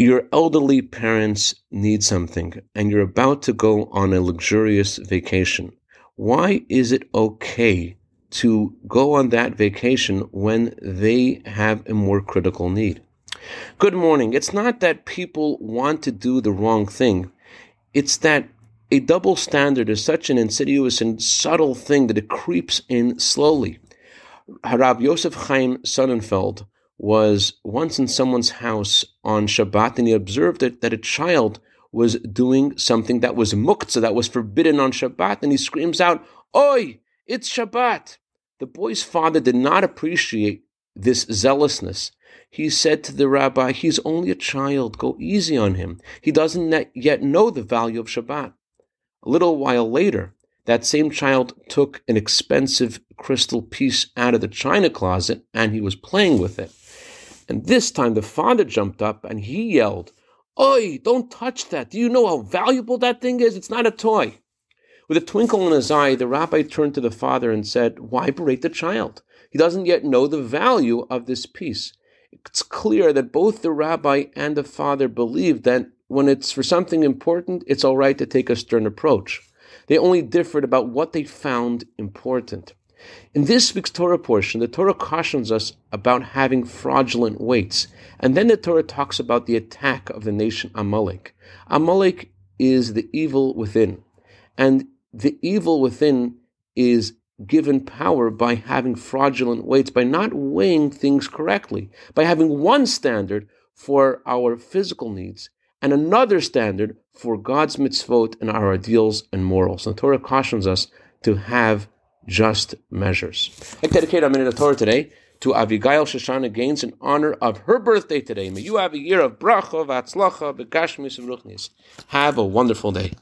Your elderly parents need something and you're about to go on a luxurious vacation. Why is it okay to go on that vacation when they have a more critical need? Good morning. It's not that people want to do the wrong thing. It's that a double standard is such an insidious and subtle thing that it creeps in slowly. HaRav Yosef Chaim Sonnenfeld was once in someone's house on Shabbat and he observed it, that a child was doing something that was muktzah, that was forbidden on Shabbat, and he screams out, Oi, it's Shabbat. The boy's father did not appreciate this zealousness. He said to the rabbi, He's only a child, go easy on him. He doesn't yet know the value of Shabbat. A little while later, that same child took an expensive crystal piece out of the china closet and he was playing with it. And this time the father jumped up and he yelled, Oi, don't touch that. Do you know how valuable that thing is? It's not a toy. With a twinkle in his eye, the rabbi turned to the father and said, Why berate the child? He doesn't yet know the value of this piece. It's clear that both the rabbi and the father believed that when it's for something important, it's all right to take a stern approach. They only differed about what they found important. In this week's Torah portion, the Torah cautions us about having fraudulent weights. And then the Torah talks about the attack of the nation Amalek. Amalek is the evil within. And the evil within is given power by having fraudulent weights, by not weighing things correctly, by having one standard for our physical needs and another standard for God's mitzvot and our ideals and morals. And the Torah cautions us to have just measures. I dedicate a minute of Torah today to Avigail Shoshana Gaines in honor of her birthday today. May you have a year of bracha, v'atzlacha, begashmis, and ruchnis. Have a wonderful day.